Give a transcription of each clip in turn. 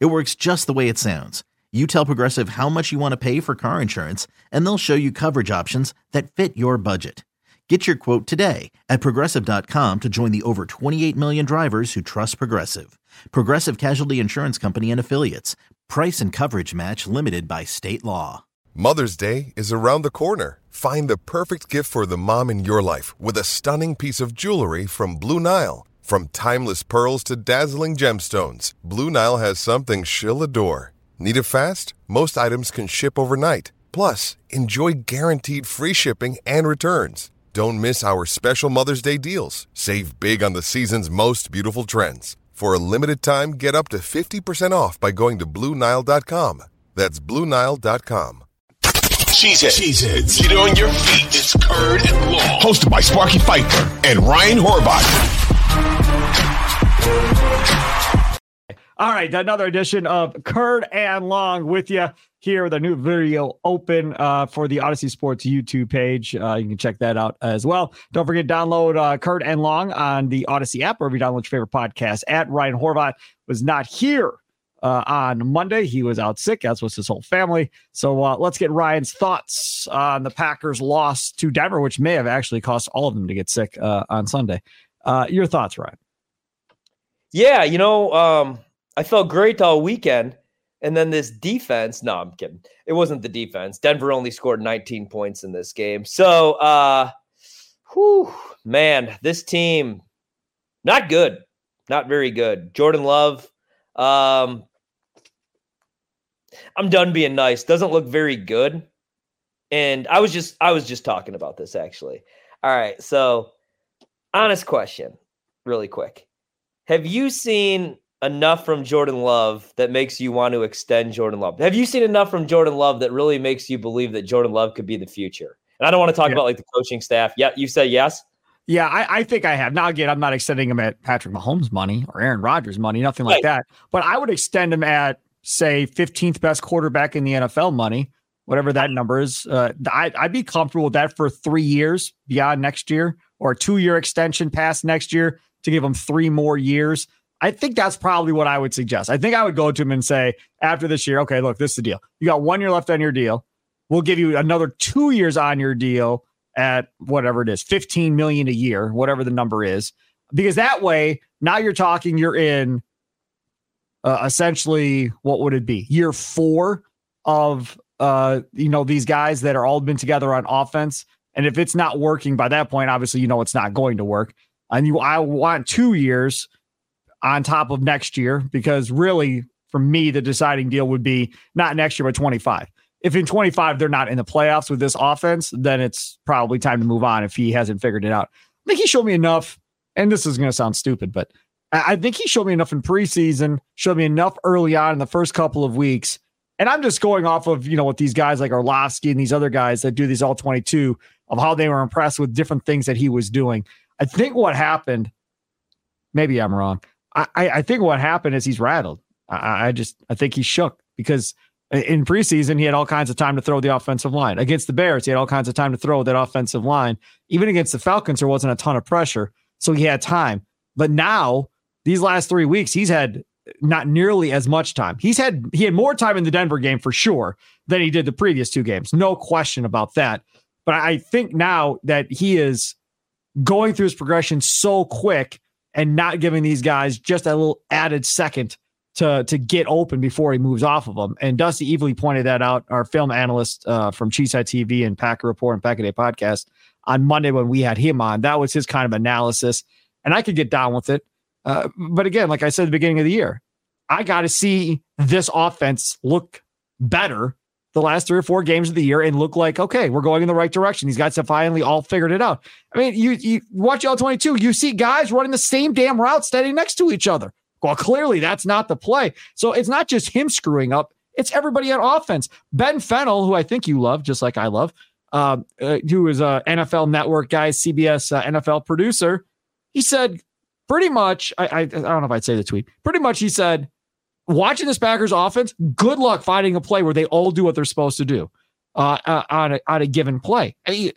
It works just the way it sounds. You tell Progressive how much you want to pay for car insurance, and they'll show you coverage options that fit your budget. Get your quote today at progressive.com to join the over 28 million drivers who trust Progressive. Progressive Casualty Insurance Company and Affiliates. Price and coverage match limited by state law. Mother's Day is around the corner. Find the perfect gift for the mom in your life with a stunning piece of jewelry from Blue Nile. From timeless pearls to dazzling gemstones, Blue Nile has something she'll adore. Need it fast? Most items can ship overnight. Plus, enjoy guaranteed free shipping and returns. Don't miss our special Mother's Day deals. Save big on the season's most beautiful trends. For a limited time, get up to 50% off by going to Bluenile.com. That's Bluenile.com. Cheeseheads. Cheeseheads. Get on your feet. It's Curd and Long. Hosted by Sparky Fifer and Ryan Horvat. All right, another edition of Curd and Long with you here with a new video open uh, for the Audacy Sports YouTube page. Uh, you can check that out as well. Don't forget to download uh, and Long on the Audacy app, or if you download your favorite podcast. At Ryan Horvat was not here uh, on Monday. He was out sick, as was his whole family. So uh, let's get Ryan's thoughts on the Packers' loss to Denver, which may have actually cost all of them to get sick uh, on Sunday. Uh, your thoughts, Ryan? Yeah, you know, um, I felt great all weekend. And then this defense, no, I'm kidding. It wasn't the defense. Denver only scored 19 points in this game. So, uh, whew, man, this team, not good. Not very good. Jordan Love, um, I'm done being nice. Doesn't look very good. And I was just I was just talking about this actually. All right, so honest question, really quick. Have you seen enough from Jordan Love that makes you want to extend Jordan Love? Have you seen enough from Jordan Love that really makes you believe that Jordan Love could be the future? And I don't want to talk Yeah. about like the coaching staff. Yeah, you said yes. Yeah, I, I think I have. Now, again, I'm not extending him at Patrick Mahomes' money or Aaron Rodgers' money, nothing like Right. that. But I would extend him at, say, 15th best quarterback in the NFL money, whatever that number is. Uh, I, I'd be comfortable with that for three years beyond next year or a two year extension past next year to give him three more years. I think that's probably what I would suggest. I think I would go to him and say, after this year, okay, look, this is the deal. You got one year left on your deal. We'll give you another two years on your deal at whatever it is, 15 million a year, whatever the number is. Because that way, now you're talking, you're in uh, essentially what would it be? Year four of uh, you know, these guys that are all been together on offense. And if it's not working by that point, obviously you know it's not going to work. And you I want two years on top of next year because really for me the deciding deal would be not next year but 25 if in 25 they're not in the playoffs with this offense then it's probably time to move on if he hasn't figured it out. I think he showed me enough and this is going to sound stupid but I think he showed me enough in preseason showed me enough early on in the first couple of weeks and i'm just going off of you know what these guys like Orlovsky and these other guys that do these all 22 of how they were impressed with different things that he was doing. I think what happened maybe i'm wrong I, I think what happened is he's rattled. I, I just I think he's shook because in preseason he had all kinds of time to throw the offensive line. Against the Bears, he had all kinds of time to throw that offensive line. Even against the Falcons, there wasn't a ton of pressure, so he had time. But now these last three weeks, he's had not nearly as much time. He's had he had more time in the Denver game for sure than he did the previous two games. No question about that. But I think now that he is going through his progression so quick and not giving these guys just a little added second to to get open before he moves off of them. And Dusty Evely pointed that out, our film analyst uh, from Cheesehead TV and Packer Report and Packer Day podcast on Monday when we had him on. That was his kind of analysis, and I could get down with it. Uh, but again, like I said at the beginning of the year, I got to see this offense look better the last three or four games of the year and look like okay, we're going in the right direction. These guys have finally all figured it out. I mean, you you watch L twenty two, you see guys running the same damn route standing next to each other. Well, clearly that's not the play. So it's not just him screwing up; It's everybody on offense. Ben Fennell, who I think you love, just like I love, uh, uh, who is a NFL Network guy, CBS uh, NFL producer, he said pretty much. I, I I don't know if I'd say the tweet. Pretty much, he said, watching this Packers offense, good luck finding a play where they all do what they're supposed to do uh, uh, on a on a given play. I mean,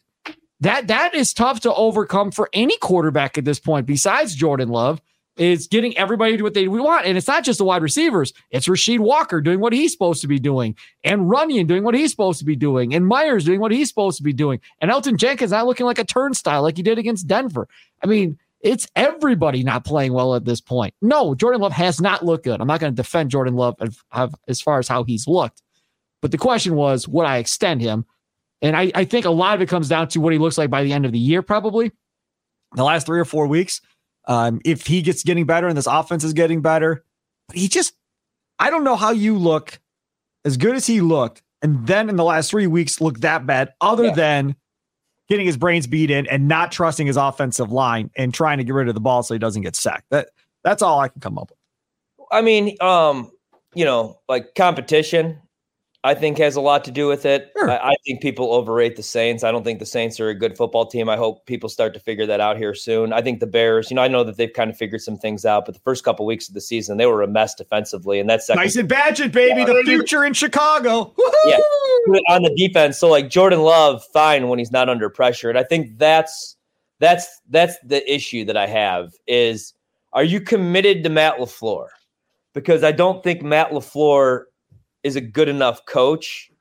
that that is tough to overcome for any quarterback at this point. Besides Jordan Love, is getting everybody to do what they want, and it's not just the wide receivers. It's Rasheed Walker doing what he's supposed to be doing, and Runyan doing what he's supposed to be doing, and Myers doing what he's supposed to be doing, and Elgton Jenkins not looking like a turnstile like he did against Denver. I mean, it's everybody not playing well at this point. No, Jordan Love has not looked good. I'm not going to defend Jordan Love as far as how he's looked, but the question was, would I extend him? And I, I think a lot of it comes down to what he looks like by the end of the year, probably. The last three or four weeks, um, if he gets getting better and this offense is getting better, but he just, I don't know how you look as good as he looked, and then in the last three weeks look that bad, other yeah. than getting his brains beat in and not trusting his offensive line and trying to get rid of the ball so he doesn't get sacked. That that's all I can come up with. I mean, um, you know, like competition I think has a lot to do with it. Sure. I, I, think people overrate the Saints. I don't think the Saints are a good football team. I hope people start to figure that out here soon. I think the Bears, you know, I know that they've kind of figured some things out, but the first couple of weeks of the season, they were a mess defensively, and that's nice and Bagent, baby, yeah, the future in Chicago. Woo-hoo! Yeah, on the defense. So like Jordan Love, fine when he's not under pressure, and I think that's that's that's the issue that I have is are you committed to Matt LaFleur? Because I don't think Matt LaFleur is a good enough coach.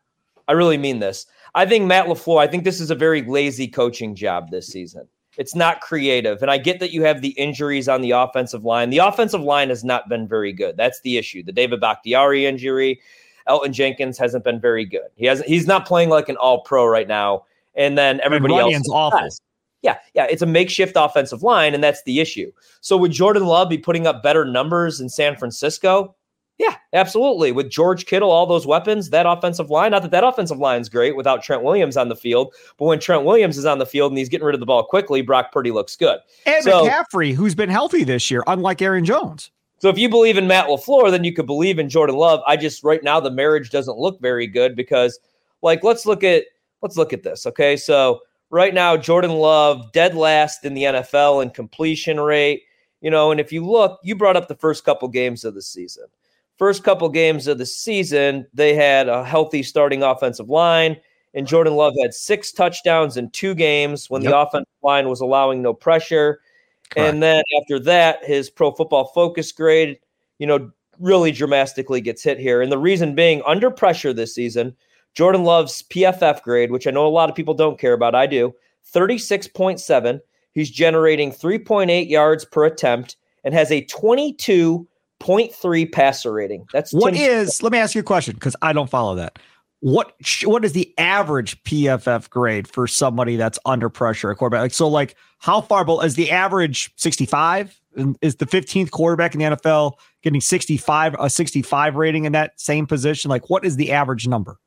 I really mean this. I think Matt LaFleur, I think this is a very lazy coaching job this season. It's not creative. And I get that you have the injuries on the offensive line. The offensive line has not been very good. That's the issue. The David Bakhtiari injury, Elgton Jenkins hasn't been very good. He hasn't he's not playing like an all pro right now. And then everybody else is awful. Yeah, yeah, it's a makeshift offensive line, and that's the issue. So would Jordan Love be putting up better numbers in San Francisco? Yeah, absolutely. With George Kittle, all those weapons, that offensive line, not that that offensive line is great without Trent Williams on the field, but when Trent Williams is on the field and he's getting rid of the ball quickly, Brock Purdy looks good. And so, McCaffrey, who's been healthy this year, unlike Aaron Jones. So if you believe in Matt LaFleur, then you could believe in Jordan Love. I just right now the marriage doesn't look very good because like let's look at let's look at this. Okay. So right now, Jordan Love dead last in the NFL in completion rate. You know, and if you look, you brought up the first couple games of the season. First couple games of the season, they had a healthy starting offensive line, and Jordan Love had six touchdowns in two games when yep. the offensive line was allowing no pressure. Correct. And then after that, his pro football focus grade, you know, really dramatically gets hit here. And the reason being under pressure this season, Jordan Love's PFF grade, which I know a lot of people don't care about, I do, 36.7. He's generating 3.8 yards per attempt and has a 22 0.3 passer rating. That's what is. Let me ask you a question because I don't follow that. What what is the average PFF grade for somebody that's under pressure a quarterback? Like so, like how far below is the average 65? Is the 15th quarterback in the NFL getting 65 a 65 rating in that same position? Like what is the average number?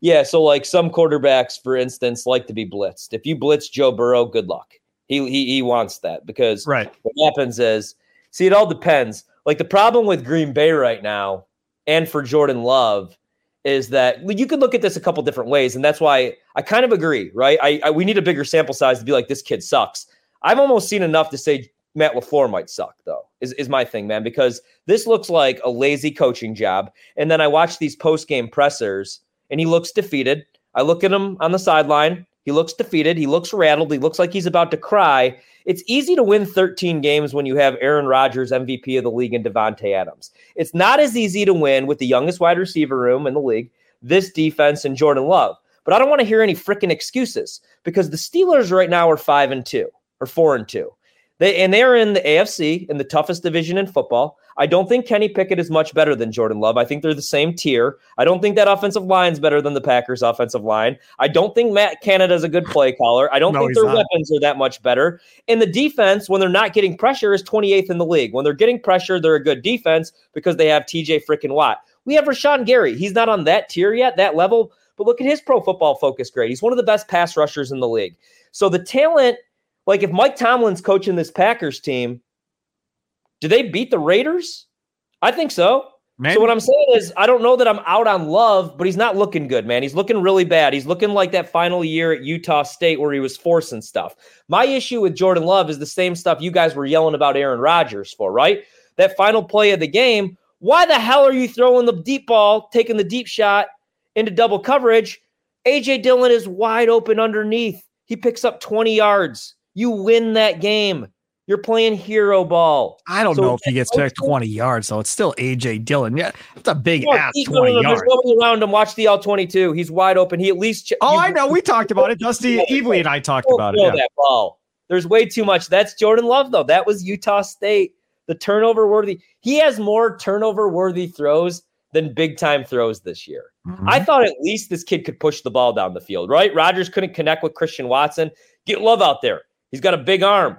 Yeah, so like some quarterbacks, for instance, like to be blitzed. If you blitz Joe Burrow, good luck. He he he wants that because right. what happens is see it all depends like the problem with Green Bay right now and for Jordan Love is that you could look at this a couple different ways. And that's why I kind of agree, right? I, I we need a bigger sample size to be like, this kid sucks. I've almost seen enough to say Matt LaFleur might suck, though, is, is my thing, man, because this looks like a lazy coaching job. And then I watch these post game pressers and he looks defeated. I look at him on the sideline. He looks defeated. He looks rattled. He looks like he's about to cry. It's easy to win 13 games when you have Aaron Rodgers, MVP of the league, and Davante Adams. It's not as easy to win with the youngest wide receiver room in the league, this defense, and Jordan Love. But I don't want to hear any freaking excuses because the Steelers right now are five and two or four and two. They and they're in the AFC in the toughest division in football. I don't think Kenny Pickett is much better than Jordan Love. I think they're the same tier. I don't think that offensive line is better than the Packers' offensive line. I don't think Matt Canada is a good play caller. I don't no, think their not. weapons are that much better. And the defense, when they're not getting pressure, is 28th in the league. When they're getting pressure, they're a good defense because they have TJ freaking Watt. We have Rashan Gary. He's not on that tier yet, that level. But look at his pro football focus grade. He's one of the best pass rushers in the league. So the talent, like if Mike Tomlin's coaching this Packers team, do they beat the Raiders? I think so. Maybe. So what I'm saying is, I don't know that I'm out on Love, but he's not looking good, man. He's looking really bad. He's looking like that final year at Utah State where he was forcing stuff. My issue with Jordan Love is the same stuff you guys were yelling about Aaron Rodgers for, right? That final play of the game. Why the hell are you throwing the deep ball, taking the deep shot into double coverage? AJ Dillon is wide open underneath. He picks up 20 yards. You win that game. You're playing hero ball. I don't so know if he gets back 20 yards, though. It's still AJ Dillon. Yeah, that's a big no, ass 20 no, no, yards. There's nobody around him. Watch the L22. He's wide open. He at least. Ch- oh, I know. We talked about it. Dusty Evely and I talked about it. Yeah. That ball. There's way too much. That's Jordan Love, though. That was Utah State. The turnover worthy. He has more turnover worthy throws than big time throws this year. Mm-hmm. I thought at least this kid could push the ball down the field, right? Rodgers couldn't connect with Christian Watson. Get Love out there. He's got a big arm.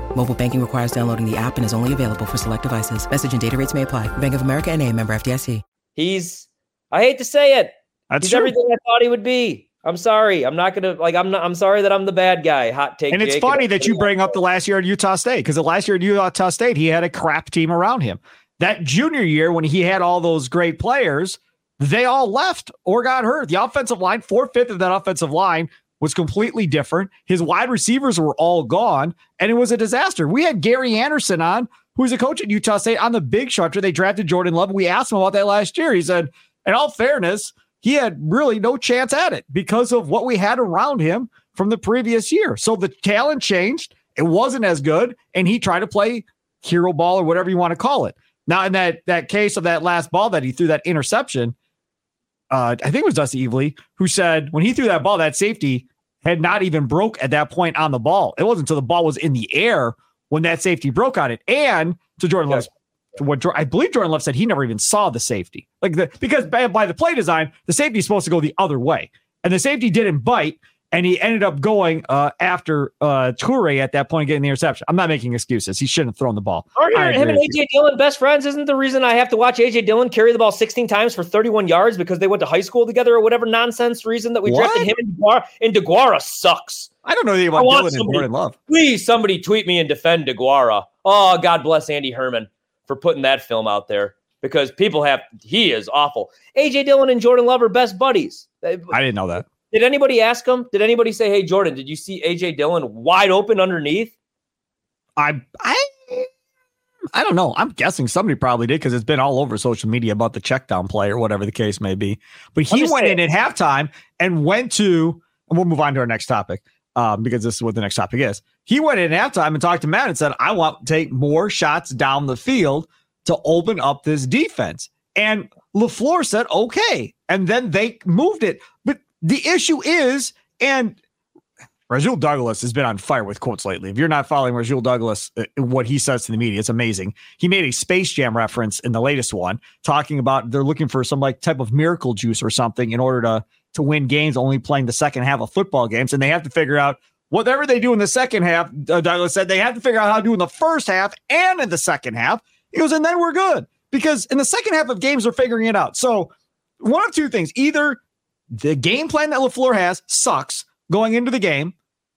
Mobile banking requires downloading the app and is only available for select devices. Message and data rates may apply. Bank of America and a member FDIC. He's, I hate to say it. That's He's true. everything I thought he would be. I'm sorry. I'm not gonna like. I'm not. I'm sorry that I'm the bad guy. Hot take. And it's Jake, funny that you bring up the last year at Utah State because the last year at Utah State he had a crap team around him. That junior year when he had all those great players, they all left or got hurt. The offensive line, four fifth of that offensive line was completely different. His wide receivers were all gone, and it was a disaster. We had Gary Anderson on, who's a coach at Utah State, on the big structure. They drafted Jordan Love. We asked him about that last year. He said, in all fairness, he had really no chance at it because of what we had around him from the previous year. So the talent changed. It wasn't as good, and he tried to play hero ball or whatever you want to call it. Now, in that that case of that last ball that he threw that interception, uh, I think it was Dusty Evely who said when he threw that ball, that safety had not even broke at that point on the ball. It wasn't until the ball was in the air when that safety broke on it. And to Jordan Love's, what I believe Jordan Love said, he never even saw the safety. Like the because by, by the play design, the safety is supposed to go the other way, and the safety didn't bite and he ended up going uh, after uh, Toure at that point, getting the interception. I'm not making excuses. He shouldn't have thrown the ball. Are him and AJ Dillon best friends? Isn't the reason I have to watch AJ Dillon carry the ball 16 times for 31 yards because they went to high school together or whatever nonsense reason that we what? drafted him and DeGuara? And DeGuara sucks. I don't know anything about Dillon somebody, and Jordan Love. Please, somebody tweet me and defend DeGuara. Oh, God bless Andy Herman for putting that film out there because people have he is awful. AJ Dillon and Jordan Love are best buddies. I didn't know that. Did anybody ask him? Did anybody say, "Hey, Jordan, did you see AJ Dillon wide open underneath?" I I I don't know. I'm guessing somebody probably did because it's been all over social media about the check down play or whatever the case may be. But he went saying. in at halftime and went to, and we'll move on to our next topic um, because this is what the next topic is. He went in at halftime and talked to Matt and said, I want to take more shots down the field to open up this defense. And LaFleur said, okay. And then they moved it. But the issue is, and Rasul Douglas has been on fire with quotes lately. If you're not following Rasul Douglas, uh, what he says to the media, it's amazing. He made a Space Jam reference in the latest one, talking about they're looking for some like type of miracle juice or something in order to to win games, only playing the second half of football games, and they have to figure out whatever they do in the second half. Uh, Douglas said they have to figure out how to do in the first half and in the second half. He goes, and then we're good because in the second half of games, they're figuring it out. So one of two things: either the game plan that LaFleur has sucks going into the game.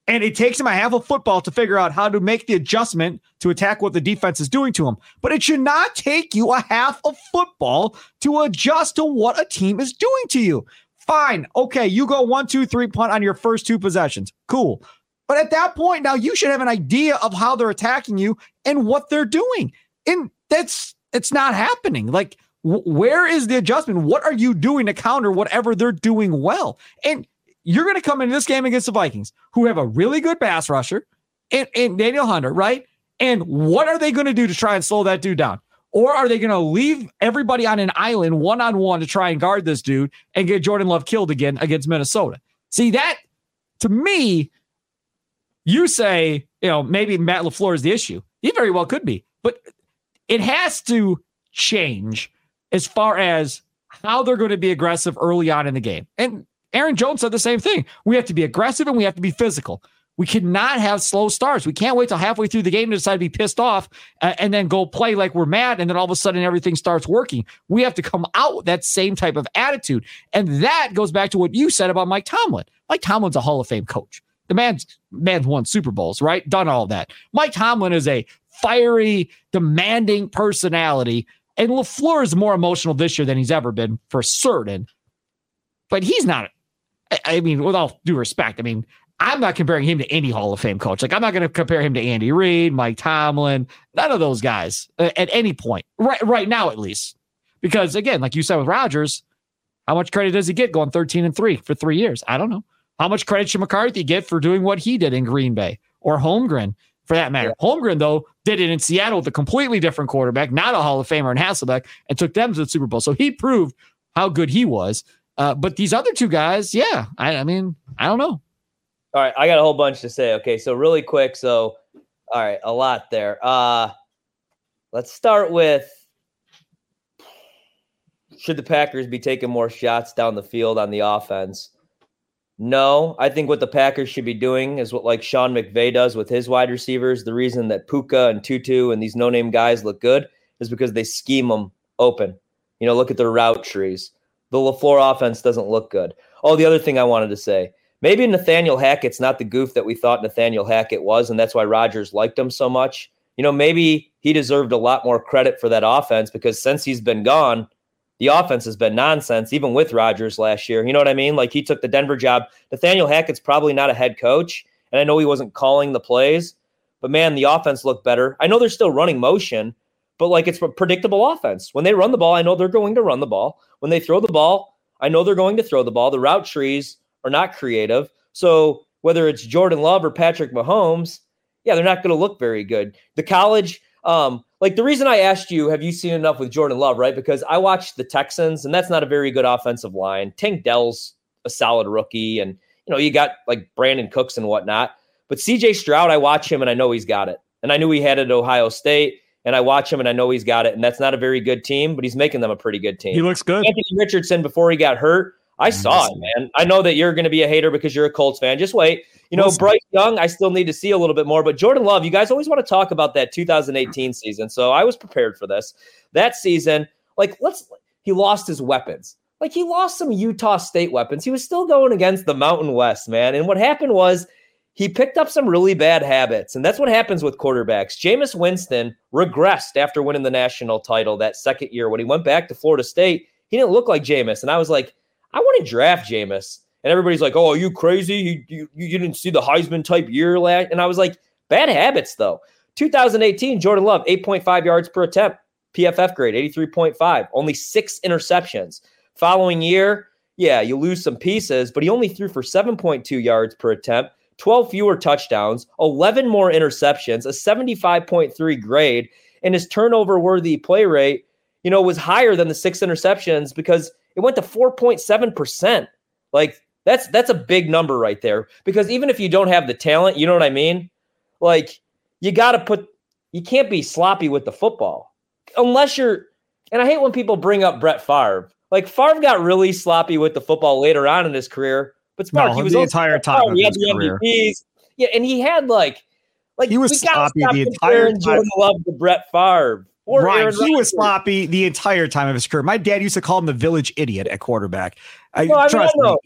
And it takes him a half of football to figure out how to make the adjustment to attack what the defense is doing to him. But it should not take you a half of football to adjust to what a team is doing to you. Fine. Okay. You go one, two, three punt on your first two possessions. Cool. But at that point, now you should have an idea of how they're attacking you and what they're doing. And that's it's not happening. Like where is the adjustment? What are you doing to counter whatever they're doing well? And you're going to come into this game against the Vikings, who have a really good pass rusher and, and Danielle Hunter, right? And what are they going to do to try and slow that dude down? Or are they going to leave everybody on an island one on one to try and guard this dude and get Jordan Love killed again against Minnesota? See, that to me, you say, you know, maybe Matt LaFleur is the issue. He very well could be, but it has to change as far as how they're going to be aggressive early on in the game. And Aaron Jones said the same thing. We have to be aggressive and we have to be physical. We cannot have slow starts. We can't wait till halfway through the game to decide to be pissed off uh, and then go play like we're mad. And then all of a sudden everything starts working. We have to come out with that same type of attitude. And that goes back to what you said about Mike Tomlin. Mike Tomlin's a Hall of Fame coach. The man's man's won Super Bowls, right? Done all that. Mike Tomlin is a fiery, demanding personality. And LaFleur is more emotional this year than he's ever been for certain. But he's not, I mean, with all due respect, I mean, I'm not comparing him to any Hall of Fame coach. Like, I'm not going to compare him to Andy Reid, Mike Tomlin, none of those guys uh, at any point, right, right now, at least. Because again, like you said with Rodgers, how much credit does he get going 13 and three for three years? I don't know. How much credit should McCarthy get for doing what he did in Green Bay or Holmgren for that matter? Yeah. Holmgren, though, did it in Seattle with a completely different quarterback, not a Hall of Famer in Hasselbeck, and took them to the Super Bowl. So he proved how good he was. Uh, but these other two guys, yeah, I, I mean, I don't know. All right, I got a whole bunch to say. Okay, so really quick. So, all right, a lot there. Uh, let's start with should the Packers be taking more shots down the field on the offense? No, I think what the Packers should be doing is what like Sean McVay does with his wide receivers. The reason that Puka and Tutu and these no-name guys look good is because they scheme them open. You know, look at their route trees. The LaFleur offense doesn't look good. Oh, the other thing I wanted to say, maybe Nathaniel Hackett's not the goof that we thought Nathaniel Hackett was, and that's why Rodgers liked him so much. You know, maybe he deserved a lot more credit for that offense because since he's been gone, the offense has been nonsense, even with Rodgers last year. You know what I mean? Like he took the Denver job. Nathaniel Hackett's probably not a head coach, and I know he wasn't calling the plays, but man, the offense looked better. I know they're still running motion, but like it's a predictable offense. When they run the ball, I know they're going to run the ball. When they throw the ball, I know they're going to throw the ball. The route trees are not creative. So whether it's Jordan Love or Patrick Mahomes, yeah, they're not going to look very good. The college, um, like the reason I asked you, have you seen enough with Jordan Love, right? Because I watched the Texans, and that's not a very good offensive line. Tank Dell's a solid rookie, and you know, you got like Brandin Cooks and whatnot. But CJ Stroud, I watch him and I know he's got it. And I knew he had it at Ohio State, and I watch him and I know he's got it. And that's not a very good team, but he's making them a pretty good team. He looks good. Anthony Richardson, before he got hurt, I saw it, man. I know that you're going to be a hater because you're a Colts fan. Just wait. You know, Bryce Young, I still need to see a little bit more. But Jordan Love, you guys always want to talk about that 2018 season. So I was prepared for this. That season, like, let's, he lost his weapons. Like, he lost some Utah State weapons. He was still going against the Mountain West, man. And what happened was he picked up some really bad habits. And that's what happens with quarterbacks. Jameis Winston regressed after winning the national title that second year. When he went back to Florida State, he didn't look like Jameis. And I was like, I want to draft Jameis. And everybody's like, "Oh, are you crazy? You, you, you didn't see the Heisman type year last?" And I was like, "Bad habits, though." 2018, Jordan Love, 8.5 yards per attempt, PFF grade, 83.5, only six interceptions. Following year, yeah, you lose some pieces, but he only threw for 7.2 yards per attempt, 12 fewer touchdowns, 11 more interceptions, a 75.3 grade, and his turnover worthy play rate, you know, was higher than the six interceptions because it went to 4.7%. Like that's that's a big number right there because even if you don't have the talent, you know what I mean? Like you got to put you can't be sloppy with the football unless you're and I hate when people bring up Brett Favre. Like Favre got really sloppy with the football later on in his career, but Spark, no, he was the entire time. He had the career. MVPs. Yeah, and he had like like he was sloppy the entire time. Love the Brett Favre. Or right, Aaron he Rodgers. was sloppy the entire time of his career. My dad used to call him the village idiot at quarterback. I, well, I trust me.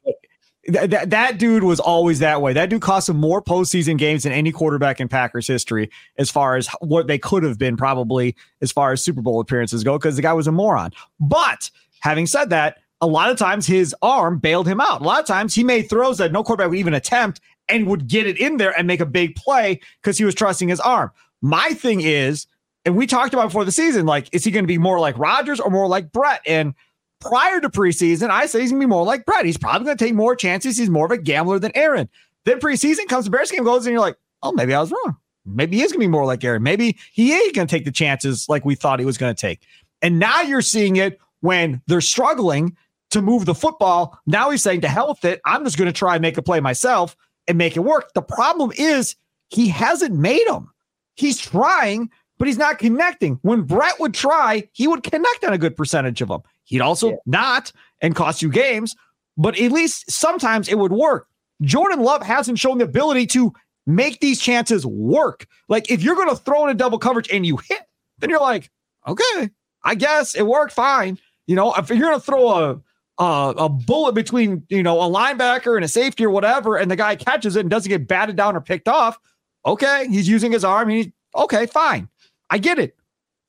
That, that dude was always that way. That dude cost him more postseason games than any quarterback in Packers history, as far as what they could have been, probably as far as Super Bowl appearances go, because the guy was a moron. But having said that, a lot of times his arm bailed him out. A lot of times he made throws that no quarterback would even attempt and would get it in there and make a big play because he was trusting his arm. My thing is And we talked about before the season, like, is he going to be more like Rodgers or more like Brett? And prior to preseason, I say he's going to be more like Brett. He's probably going to take more chances. He's more of a gambler than Aaron. Then preseason comes, the Bears game goes, and you're like, oh, maybe I was wrong. Maybe he is going to be more like Aaron. Maybe he ain't going to take the chances like we thought he was going to take. And now you're seeing it when they're struggling to move the football. Now he's saying to hell with it. I'm just going to try and make a play myself and make it work. The problem is he hasn't made them. He's trying, but he's not connecting. When Brett would try, he would connect on a good percentage of them. He'd also yeah. not and cost you games, but at least sometimes it would work. Jordan Love hasn't shown the ability to make these chances work. Like if you're going to throw in a double coverage and you hit, then you're like, okay, I guess it worked fine. You know, if you're going to throw a uh, a bullet between you know a linebacker and a safety or whatever, and the guy catches it and doesn't get batted down or picked off. Okay, he's using his arm. He's okay, fine. I get it.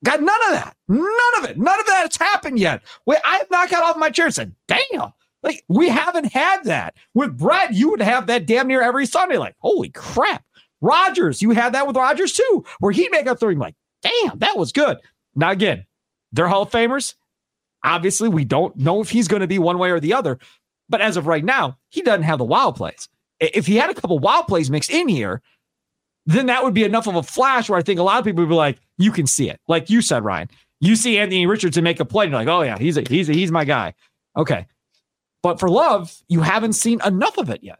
Got none of that. None of it. None of that has happened yet. Wait, I have not got off my chair and said, damn. Like we haven't had that. With Brett, you would have that damn near every Sunday. Like, holy crap. Rodgers, you had that with Rodgers too, where he'd make a three. Like, damn, that was good. Now again, they're Hall of Famers. Obviously, we don't know if he's going to be one way or the other. But as of right now, he doesn't have the wild plays. If he had a couple wild plays mixed in here, then that would be enough of a flash where I think a lot of people would be like, you can see it. Like you said, Ryan, you see Anthony Richardson make a play, and you're like, oh yeah, he's a, he's a, he's my guy. Okay. But for love, you haven't seen enough of it yet.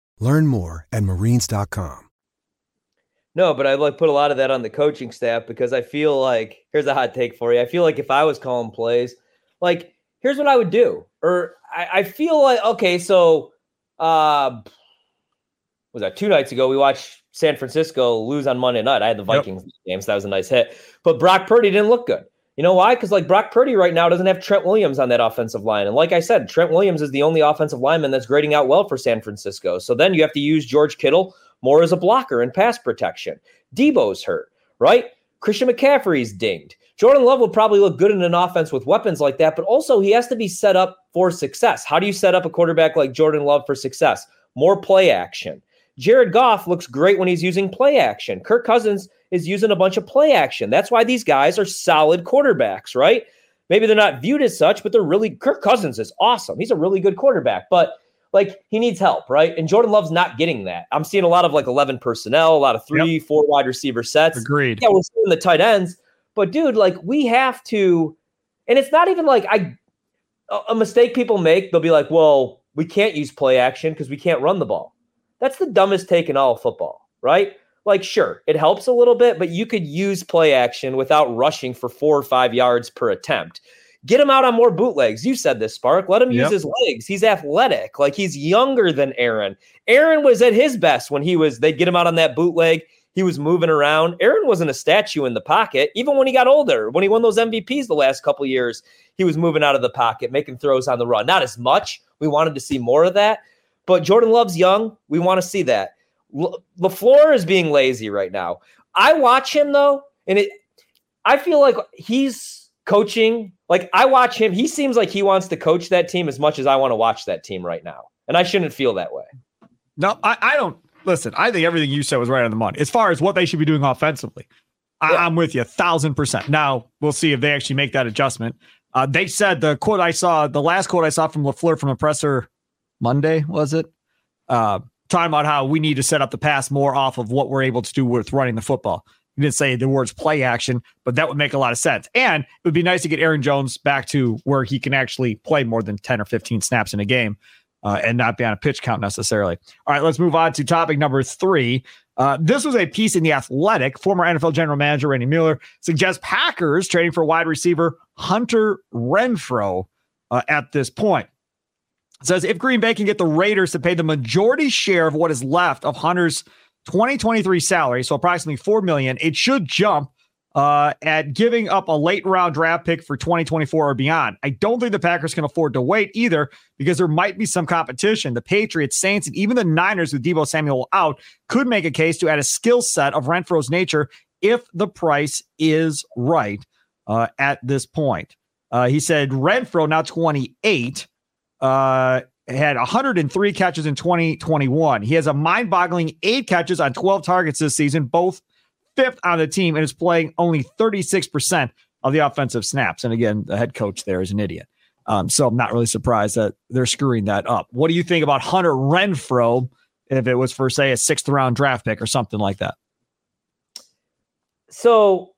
Learn more at marines.com. No, but I like put a lot of that on the coaching staff because I feel like here's a hot take for you. I feel like if I was calling plays, like here's what I would do. Or I, I feel like okay, so uh was that two nights ago we watched San Francisco lose on Monday night. I had the Vikings yep. game, so that was a nice hit. But Brock Purdy didn't look good. You know why? Because like Brock Purdy right now doesn't have Trent Williams on that offensive line. And like I said, Trent Williams is the only offensive lineman that's grading out well for San Francisco. So then you have to use George Kittle more as a blocker and pass protection. Debo's hurt, right? Christian McCaffrey's dinged. Jordan Love would probably look good in an offense with weapons like that, but also he has to be set up for success. How do you set up a quarterback like Jordan Love for success? More play action. Jared Goff looks great when he's using play action. Kirk Cousins is using a bunch of play action. That's why these guys are solid quarterbacks, right? Maybe they're not viewed as such, but they're really Kirk Cousins is awesome. He's a really good quarterback, but like he needs help, right? And Jordan Love's not getting that. I'm seeing a lot of like 11 personnel, a lot of three, yep. four wide receiver sets. Agreed. Yeah, we're seeing the tight ends, but dude, like we have to, and it's not even like I a mistake people make. They'll be like, well, we can't use play action because we can't run the ball. That's the dumbest take in all of football, right? like sure it helps a little bit but you could use play action without rushing for four or five yards per attempt. Get him out on more bootlegs. You said this spark. Let him yep. use his legs. He's athletic. Like he's younger than aaron. Aaron was at his best when he was they'd get him out on that bootleg. He was moving around. Aaron wasn't a statue in the pocket even when he got older. When he won those mvps the last couple years he was moving out of the pocket making throws on the run. Not as much. We wanted to see more of that but jordan love's young we want to see that LaFleur is being lazy right now. I watch him though, and it I feel like he's coaching. Like I watch him, he seems like he wants to coach that team as much as I want to watch that team right now. And I shouldn't feel that way. No, I, I don't listen. I think everything you said was right on the money. As far as what they should be doing offensively, I, yeah. I'm with you a thousand percent. Now we'll see if they actually make that adjustment. Uh, they said the quote I saw, the last quote I saw from LaFleur from a presser Monday, was it? Uh, talking about how we need to set up the pass more off of what we're able to do with running the football. He didn't say the words play action, but that would make a lot of sense. And it would be nice to get Aaron Jones back to where he can actually play more than 10 or 15 snaps in a game uh, and not be on a pitch count necessarily. All right, let's move on to topic number three. Uh, this was a piece in The Athletic. Former NFL general manager Randy Mueller suggests Packers trading for wide receiver Hunter Renfrow uh, at this point. Says if Green Bay can get the Raiders to pay the majority share of what is left of Hunter's 2023 salary, so approximately four million, it should jump uh, at giving up a late round draft pick for 2024 or beyond. I don't think the Packers can afford to wait either because there might be some competition. The Patriots, Saints, and even the Niners with Deebo Samuel out could make a case to add a skill set of Renfrow's nature if the price is right uh, at this point. Uh, he said Renfrow, now 28, uh, had 103 catches in 2021. He has a mind boggling eight catches on 12 targets this season, both fifth on the team, and is playing only 36% of the offensive snaps. And again, the head coach there is an idiot. Um, so I'm not really surprised that they're screwing that up. What do you think about Hunter Renfrow if it was for, say, a sixth round draft pick or something like that? So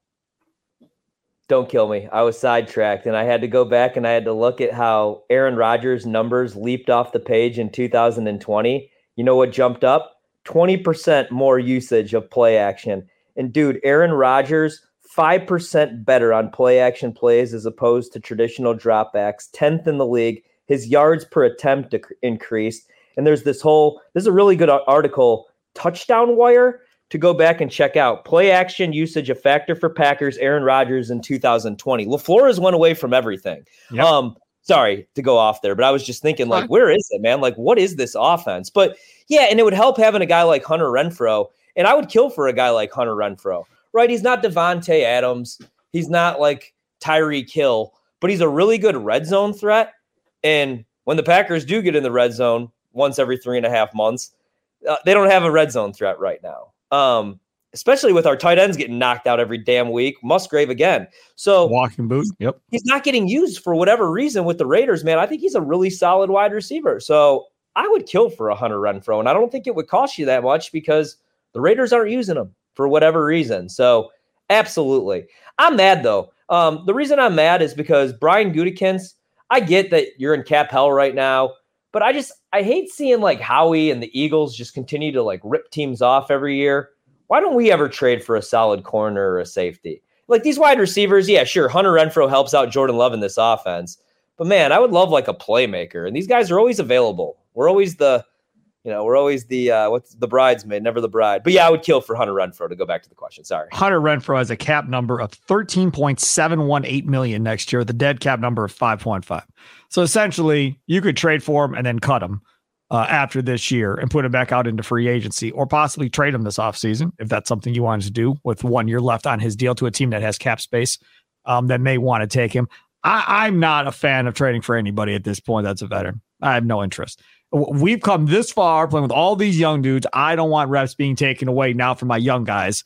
don't kill me. I was sidetracked and I had to go back and I had to look at how Aaron Rodgers' numbers leaped off the page in 2020. You know what jumped up? 20% more usage of play action. And dude, Aaron Rodgers, 5% better on play action plays as opposed to traditional dropbacks, 10th in the league. His yards per attempt increased. And there's this whole, this is a really good article, Touchdown Wire to go back and check out. Play action usage a factor for Packers, Aaron Rodgers in 2020. LaFleur has went away from everything. Yep. Um, sorry to go off there, but I was just thinking, like, where is it, man? Like, what is this offense? But yeah, and it would help having a guy like Hunter Renfrow, And I would kill for a guy like Hunter Renfrow, right? He's not Davante Adams. He's not like Tyreek Hill, but he's a really good red zone threat. And when the Packers do get in the red zone once every three and a half months, uh, they don't have a red zone threat right now. Um, especially with our tight ends getting knocked out every damn week. Musgrave again. So walking boot. Yep. He's not getting used for whatever reason with the Raiders, man. I think he's a really solid wide receiver. So I would kill for a Hunter Renfrow, and I don't think it would cost you that much because the Raiders aren't using him for whatever reason. So absolutely. I'm mad though. Um, the reason I'm mad is because Brian Gutekunst, I get that you're in cap hell right now. But I just I hate seeing like Howie and the Eagles just continue to like rip teams off every year. Why don't we ever trade for a solid corner or a safety? Like these wide receivers, yeah, sure. Hunter Renfrow helps out Jordan Love in this offense. But man, I would love like a playmaker. And these guys are always available. We're always the you know, we're always the uh, what's the bridesmaid, never the bride. But yeah, I would kill for Hunter Renfrow to go back to the question. Sorry. Hunter Renfrow has a cap number of 13.718 million next year, the dead cap number of 5.5. So essentially, you could trade for him and then cut him uh, after this year and put him back out into free agency or possibly trade him this offseason if that's something you wanted to do with one year left on his deal to a team that has cap space um, that may want to take him. I, I'm not a fan of trading for anybody at this point that's a veteran. I have no interest we've come this far playing with all these young dudes. I don't want reps being taken away now from my young guys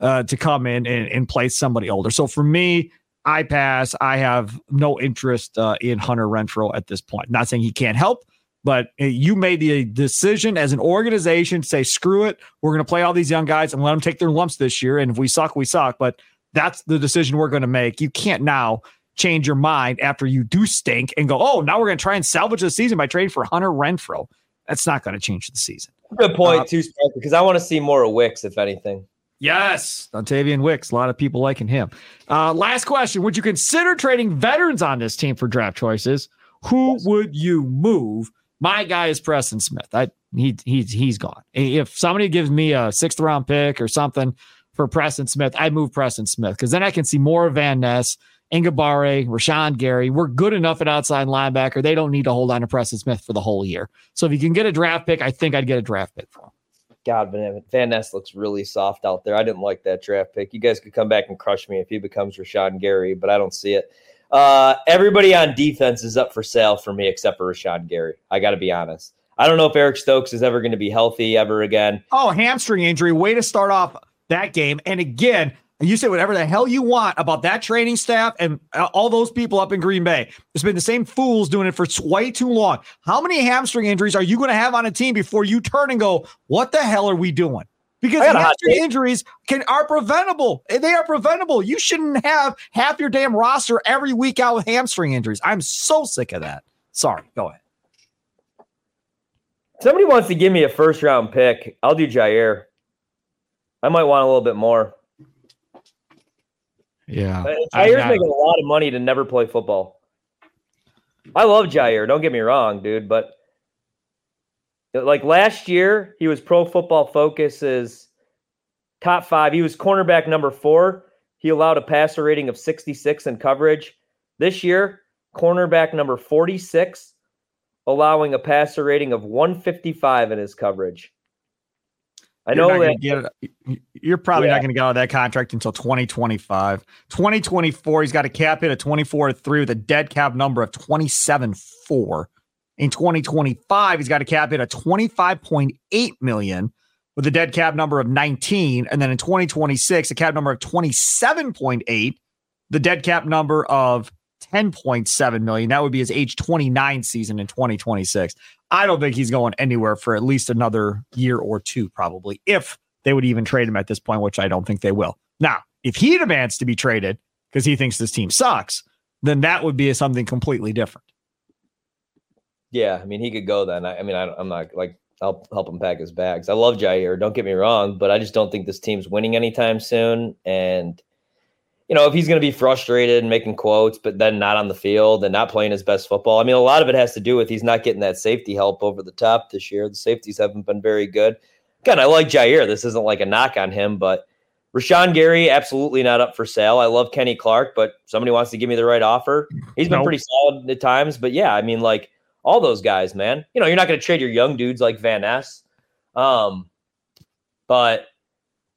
uh, to come in and, and somebody older. So for me, I pass. I have no interest uh, in Hunter Renfrow at this point. Not saying he can't help, but uh, you made the decision as an organization to say, screw it. We're going to play all these young guys and let them take their lumps this year. And if we suck, we suck. But that's the decision we're going to make. You can't now change your mind after you do stink and go, oh, now we're going to try and salvage the season by trading for Hunter Renfrow. That's not going to change the season. Good point, uh, too, because I want to see more of Wicks, if anything. Yes, Dontayvion Wicks. A lot of people liking him. Uh, last question: Would you consider trading veterans on this team for draft choices? Who yes. would you move? My guy is Preston Smith. I he he's he's gone. If somebody gives me a sixth round pick or something for Preston Smith, I move Preston Smith because then I can see more of Van Ness. Enagbare, Rashan Gary, we're good enough at outside linebacker. They don't need to hold on to Preston Smith for the whole year. So if you can get a draft pick, I think I'd get a draft pick for him. God, Van, Ness looks really soft out there. I didn't like that draft pick. You guys could come back and crush me if he becomes Rashan Gary, but I don't see it. Uh, everybody on defense is up for sale for me except for Rashan Gary. I got to be honest. I don't know if Eric Stokes is ever going to be healthy ever again. Oh, hamstring injury. Way to start off that game. And again, and you say whatever the hell you want about that training staff and uh, all those people up in Green Bay. It's been the same fools doing it for way too long. How many hamstring injuries are you going to have on a team before you turn and go, what the hell are we doing? because hamstring injuries can are preventable. They are preventable. You shouldn't have half your damn roster every week out with hamstring injuries. I'm so sick of that. Sorry, go ahead. Somebody wants to give me a first round pick. I'll do Jaire. I might want a little bit more. Yeah. Uh, Jaire's making a lot of money to never play football. I love Jaire. Don't get me wrong, dude, but like last year, he was Pro Football Focus's top five. He was cornerback number four. He allowed a passer rating of 66 in coverage. This year, cornerback number 46, allowing a passer rating of 155 in his coverage. I know that get, you're probably yeah. not going to get out of that contract until 2025. 2024, he's got a cap hit of 24 3 with a dead cap number of 27 4. In 2025, he's got a cap hit of 25.8 million with a dead cap number of 19. And then in 2026, a cap number of 27.8, the dead cap number of 10.7 million. That would be his age 29 season in 2026. I don't think he's going anywhere for at least another year or two, probably, if they would even trade him at this point, which I don't think they will. Now, if he demands to be traded because he thinks this team sucks, then that would be something completely different. Yeah, I mean, he could go then. I, I mean, I, am not like I'll help him pack his bags. I love Jaire. Don't get me wrong, but I just don't think this team's winning anytime soon. And you know, if he's going to be frustrated and making quotes, but then not on the field and not playing his best football, I mean, a lot of it has to do with he's not getting that safety help over the top this year. The safeties haven't been very good. Again, I like Jaire. This isn't like a knock on him, but Rashan Gary, absolutely not up for sale. I love Kenny Clark, but somebody wants to give me the right offer. He's been nope. pretty solid at times, but yeah, I mean, like all those guys, man. You know, you're not going to trade your young dudes like Van Ness. Um, but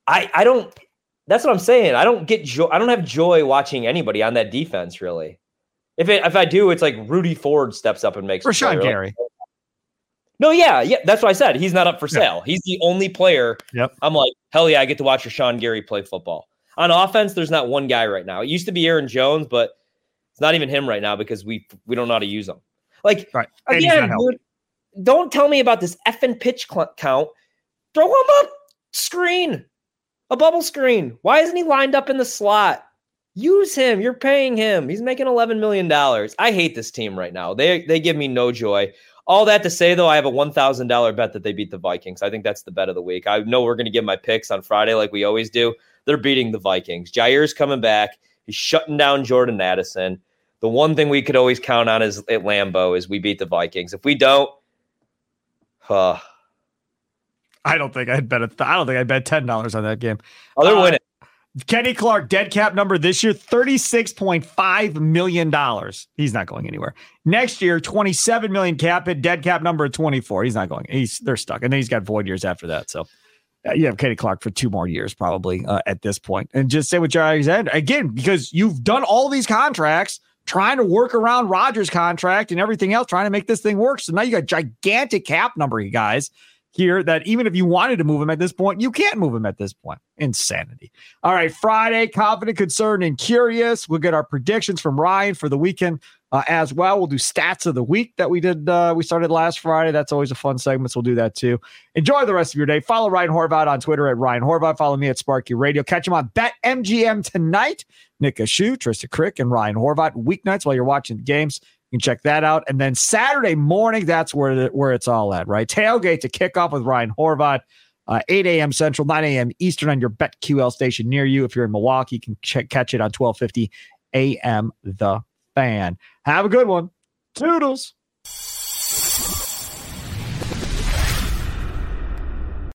I I don't. That's what I'm saying. I don't get joy. I don't have joy watching anybody on that defense. Really, if it if I do, it's like Rudy Ford steps up and makes Rashan Gary. Like, no, yeah, yeah. That's what I said. He's not up for sale. He's the only player. Yep. I'm like, hell yeah, I get to watch Rashan Gary play football. On offense, there's not one guy right now. It used to be Aaron Jones, but it's not even him right now because we we don't know how to use him. Like right. again, dude, don't tell me about this effing pitch cl- count. Throw him up screen, a bubble screen. Why isn't he lined up in the slot? Use him. You're paying him. He's making eleven million dollars. I hate this team right now. They they give me no joy. All that to say, though, I have a one thousand dollar bet that they beat the Vikings. I think that's the bet of the week. I know we're going to give my picks on Friday, like we always do. They're beating the Vikings. Jaire's coming back. He's shutting down Jordan Addison the one thing we could always count on is at Lambeau is we beat the Vikings. If we don't, uh, I don't think I'd bet a th- I don't think I'd bet ten dollars on that game. Oh, they're uh, winning. Kenny Clark dead cap number this year thirty six point five million dollars. He's not going anywhere. Next year twenty seven million cap hit dead cap number twenty four. He's not going. He's they're stuck, and then he's got void years after that. So uh, you have Kenny Clark for two more years probably uh, at this point. And just say what Jerry said again because you've done all these contracts trying to work around Rodgers' contract and everything else, trying to make this thing work. So now you got gigantic cap number, you guys, here that even if you wanted to move him at this point, you can't move him at this point. Insanity. All right, Friday, confident, concerned, and curious. We'll get our predictions from Ryan for the weekend uh, as well. We'll do stats of the week that we did. Uh, we started last Friday. That's always a fun segment. So we'll do that too. Enjoy the rest of your day. Follow Ryan Horvat on Twitter at Ryan Horvat. Follow me at Sparky Radio. Catch him on Bet MGM tonight. Nick Ashu, Trista Crick, and Ryan Horvat weeknights while you're watching the games. Can check that out. And then Saturday morning, that's where the, where it's all at, right? Tailgate to kick off with Ryan Horvat. Uh, 8 a.m. Central, 9 a.m. Eastern on your BetQL station near you. If you're in Milwaukee, you can catch it on 1250 a.m. The Fan. Have a good one. Toodles.